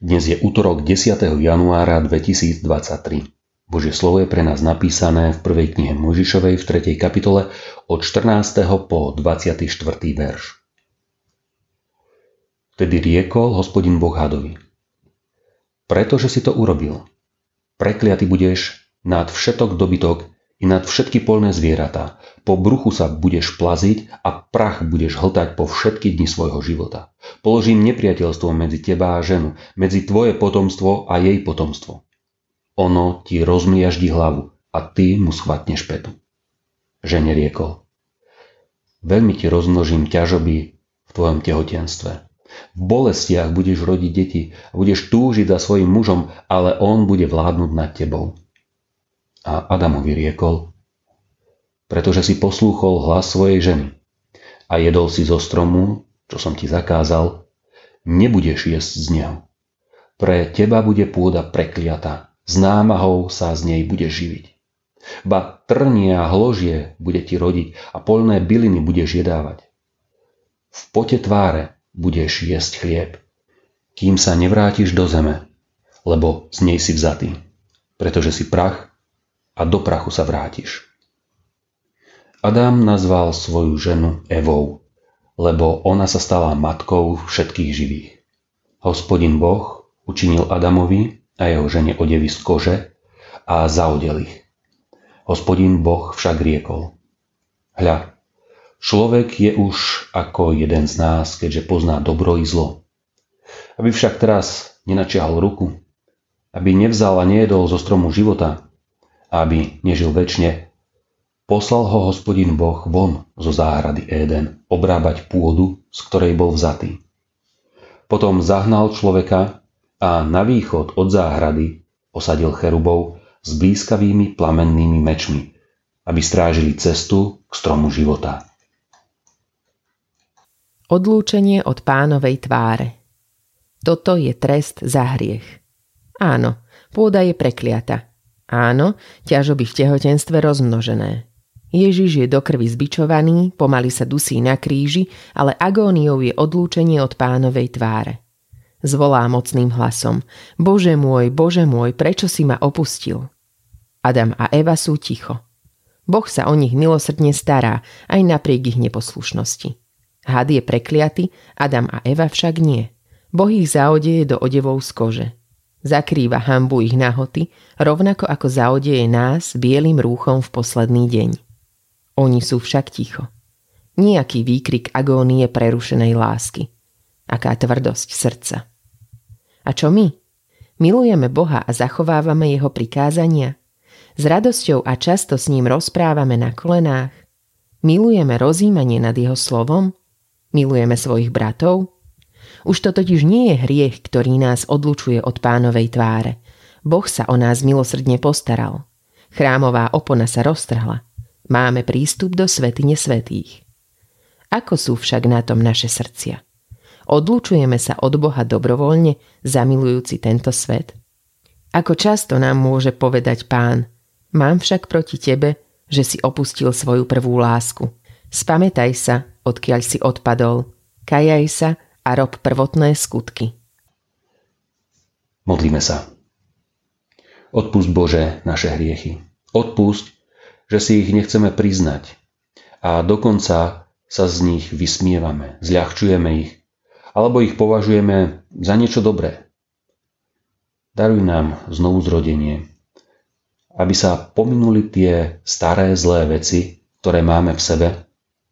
Dnes je útorok 10. januára 2023. Božie slovo je pre nás napísané v prvej knihe Mojžišovej v 3. kapitole od 14. po 24. verš. Vtedy riekol hospodin Boh hadovi. Pretože si to urobil, prekliaty budeš nad všetok dobytok i nad všetky polné zvieratá. Po bruchu sa budeš plaziť a prach budeš hltať po všetky dni svojho života. Položím nepriateľstvo medzi teba a ženu, medzi tvoje potomstvo a jej potomstvo. Ono ti rozmliaždi hlavu a ty mu schvatneš petu. Žene riekol. Veľmi ti rozmnožím ťažoby v tvojom tehotenstve. V bolestiach budeš rodiť deti a budeš túžiť za svojim mužom, ale on bude vládnuť nad tebou a Adamovi riekol, pretože si poslúchol hlas svojej ženy a jedol si zo stromu, čo som ti zakázal, nebudeš jesť z neho. Pre teba bude pôda prekliatá, s námahou sa z nej budeš živiť. Ba trnie a hložie bude ti rodiť a polné byliny budeš jedávať. V pote tváre budeš jesť chlieb, kým sa nevrátiš do zeme, lebo z nej si vzatý, pretože si prach a do prachu sa vrátiš. Adam nazval svoju ženu Evou, lebo ona sa stala matkou všetkých živých. Hospodin Boh učinil Adamovi a jeho žene odevy z kože a zaodel ich. Hospodin Boh však riekol. Hľa, človek je už ako jeden z nás, keďže pozná dobro i zlo. Aby však teraz nenačiahol ruku, aby nevzal a nejedol zo stromu života, aby nežil väčšine, poslal ho hospodin Boh von zo záhrady Éden obrábať pôdu, z ktorej bol vzatý. Potom zahnal človeka a na východ od záhrady osadil cherubov s blízkavými plamennými mečmi, aby strážili cestu k stromu života. Odlúčenie od pánovej tváre Toto je trest za hriech. Áno, pôda je prekliata, Áno, ťažoby v tehotenstve rozmnožené. Ježiš je do krvi zbičovaný, pomaly sa dusí na kríži, ale agóniou je odlúčenie od pánovej tváre. Zvolá mocným hlasom. Bože môj, Bože môj, prečo si ma opustil? Adam a Eva sú ticho. Boh sa o nich milosrdne stará, aj napriek ich neposlušnosti. Had je prekliaty, Adam a Eva však nie. Boh ich zaodeje do odevov z kože. Zakrýva hambu ich nahoty, rovnako ako zaodeje nás bielým rúchom v posledný deň. Oni sú však ticho. Nijaký výkrik agónie prerušenej lásky. Aká tvrdosť srdca. A čo my? Milujeme Boha a zachovávame jeho prikázania? S radosťou a často s ním rozprávame na kolenách? Milujeme rozímanie nad jeho slovom? Milujeme svojich bratov? Už to totiž nie je hriech, ktorý nás odlučuje od pánovej tváre. Boh sa o nás milosrdne postaral. Chrámová opona sa roztrhla. Máme prístup do svetine svetých. Ako sú však na tom naše srdcia? Odlučujeme sa od Boha dobrovoľne, zamilujúci tento svet? Ako často nám môže povedať pán, mám však proti tebe, že si opustil svoju prvú lásku. Spamätaj sa, odkiaľ si odpadol, kajaj sa a rob prvotné skutky. Modlíme sa. Odpust Bože naše hriechy. Odpust, že si ich nechceme priznať a dokonca sa z nich vysmievame, zľahčujeme ich, alebo ich považujeme za niečo dobré. Daruj nám znovu zrodenie, aby sa pominuli tie staré zlé veci, ktoré máme v sebe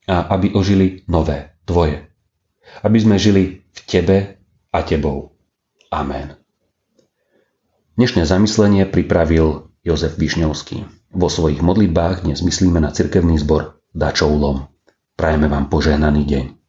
a aby ožili nové, tvoje aby sme žili v Tebe a Tebou. Amen. Dnešné zamyslenie pripravil Jozef Višňovský. Vo svojich modlitbách dnes myslíme na cirkevný zbor Dačoulom. Prajeme vám požehnaný deň.